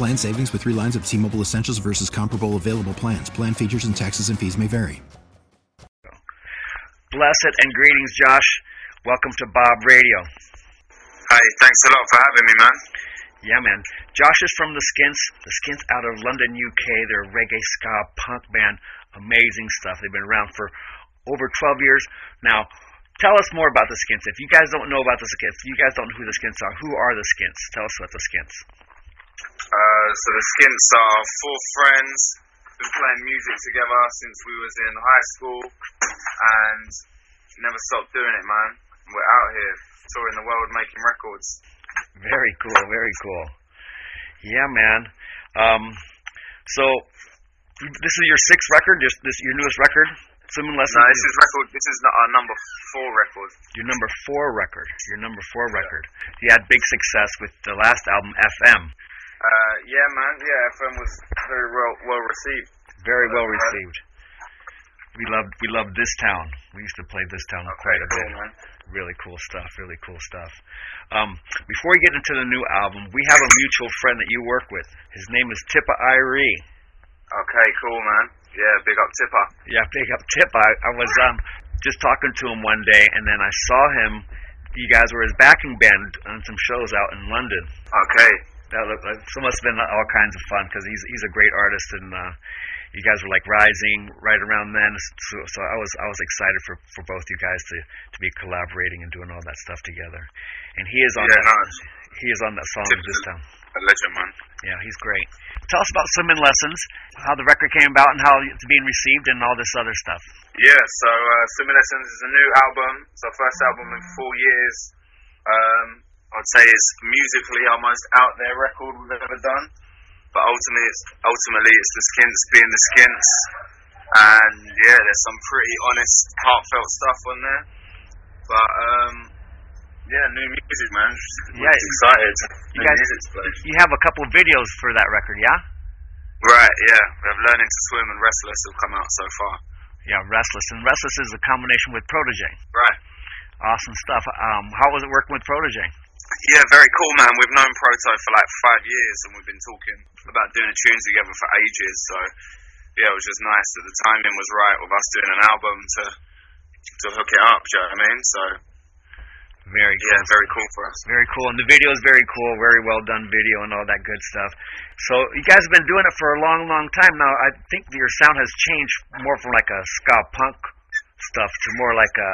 Plan savings with three lines of T Mobile Essentials versus comparable available plans. Plan features and taxes and fees may vary. Blessed and greetings, Josh. Welcome to Bob Radio. Hi, thanks a lot for having me, man. Yeah, man. Josh is from the Skints. The Skints out of London, UK. They're a reggae ska punk band. Amazing stuff. They've been around for over 12 years. Now, tell us more about the Skints. If you guys don't know about the Skints, you guys don't know who the Skints are. Who are the Skints? Tell us about the Skints. Uh, so the Skints are four friends. Been playing music together since we was in high school, and never stopped doing it, man. We're out here touring the world, making records. Very cool. Very cool. Yeah, man. Um, so this is your sixth record. This, this your newest record. Swimming lessons. No, this is record. This is not our number four record. Your number four record. Your number four record. You had big success with the last album, FM. Uh, yeah, man. Yeah, FM was very well well received. Very well received. We loved we loved this town. We used to play this town quite a bit. man. Really cool stuff. Really cool stuff. Um, before we get into the new album, we have a mutual friend that you work with. His name is Tippa Irie. Okay, cool, man. Yeah, big up Tipper. Yeah, big up Tip. I, I was um just talking to him one day, and then I saw him. You guys were his backing band on some shows out in London. Okay. That looked like so must have been all kinds of fun because he's he's a great artist and uh, you guys were like rising right around then. So, so I was I was excited for for both you guys to to be collaborating and doing all that stuff together. And he is on Yeah, that nice. he is on that song this time. A legend, man. Yeah, he's great. Tell us about swimming lessons, how the record came about, and how it's being received, and all this other stuff. Yeah, so uh, Swimming Lessons is a new album. It's our first album in four years. Um, I'd say it's musically our most out there record we've ever done. But ultimately, it's, ultimately, it's the Skints being the Skints. And yeah, there's some pretty honest, heartfelt stuff on there. But um, yeah, new music, man. We're Yeah, excited. you New guys- music. You have a couple of videos for that record, yeah? Right, yeah. We have Learning to Swim and Restless have come out so far. Yeah, Restless, and Restless is a combination with Protoje. Right. Awesome stuff. Um, how was it working with Protoje? Yeah, very cool, man. We've known Proto for like five years, and we've been talking about doing a tune together for ages. So, yeah, it was just nice that the timing was right with us doing an album to to hook it up. Do you know what I mean? So, Very cool. yeah, very cool for us. Very cool. And the video is very cool, very well done video and all that good stuff. So you guys have been doing it for a long, long time now. I think your sound has changed more from like a ska punk stuff to more like a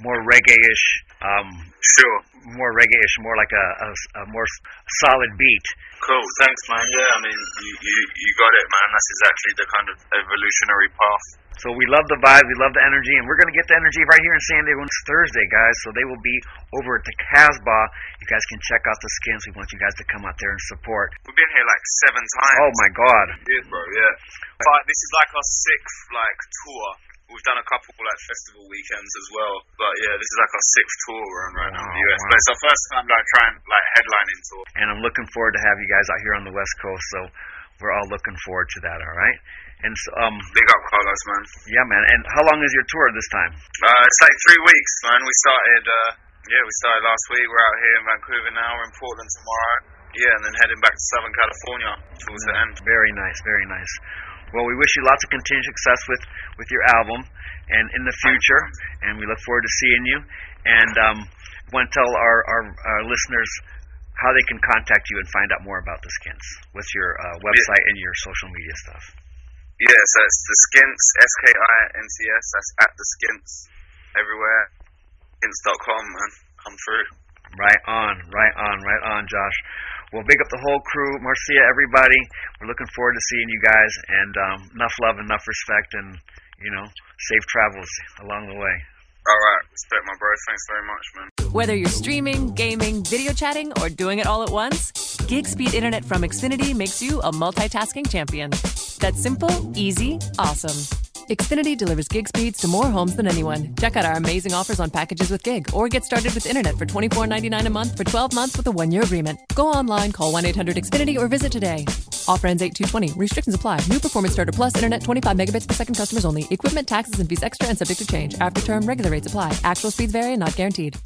more reggae-ish, um, Sure. more reggae-ish, more like a, a, a more solid beat. Cool. Thanks, man. Yeah, I mean, you, you you got it, man. That's exactly the kind of evolutionary path. So we love the vibe, we love the energy, and we're gonna get the energy right here in San Diego on Thursday, guys. So they will be over at the Casbah. You guys can check out the Skints. We want you guys to come out there and support. We've been here like seven times. Oh my God! Yeah, bro. Yeah. But this is like our sixth like tour. We've done a couple like festival weekends as well. But yeah, this is like our sixth tour we're on right now in the US. wow. But it's our first time like trying like headlining tour. and I'm looking forward to have you guys out here on the West Coast. So we're all looking forward to that. All right. And so, um, Big up Carlos, man. yeah, man. And how long is your tour this time? Uh, it's like three weeks, man. We started. Uh, yeah, we started last week. We're out here in Vancouver now. We're in Portland tomorrow. Yeah, and then heading back to Southern California towards the end. Very nice, very nice. Well, we wish you lots of continued success with with your album and in the future. And we look forward to seeing you. And um, want to tell our, our our listeners how they can contact you and find out more about the Skints with your uh, website yeah. and your social media stuff. Yeah, so it's the Skints, S K I N T S. That's at the Skints everywhere. Skints.com, man. Come through. Right on, right on, right on, Josh. Well, big up the whole crew, Marcia, everybody. We're looking forward to seeing you guys, and um, enough love, enough respect, and you know, safe travels along the way. All right, respect my bro. Thanks very much, man. Whether you're streaming, gaming, video chatting, or doing it all at once, Gig Speed Internet from Xfinity makes you a multitasking champion. That's simple, easy, awesome. Xfinity delivers gig speeds to more homes than anyone. Check out our amazing offers on packages with gig or get started with internet for $24.99 a month for 12 months with a one year agreement. Go online, call 1 800 Xfinity or visit today. Offer ends 8 220. Restrictions apply. New Performance Starter Plus Internet 25 megabits per second customers only. Equipment, taxes, and fees extra and subject to change. After term, regular rates apply. Actual speeds vary and not guaranteed.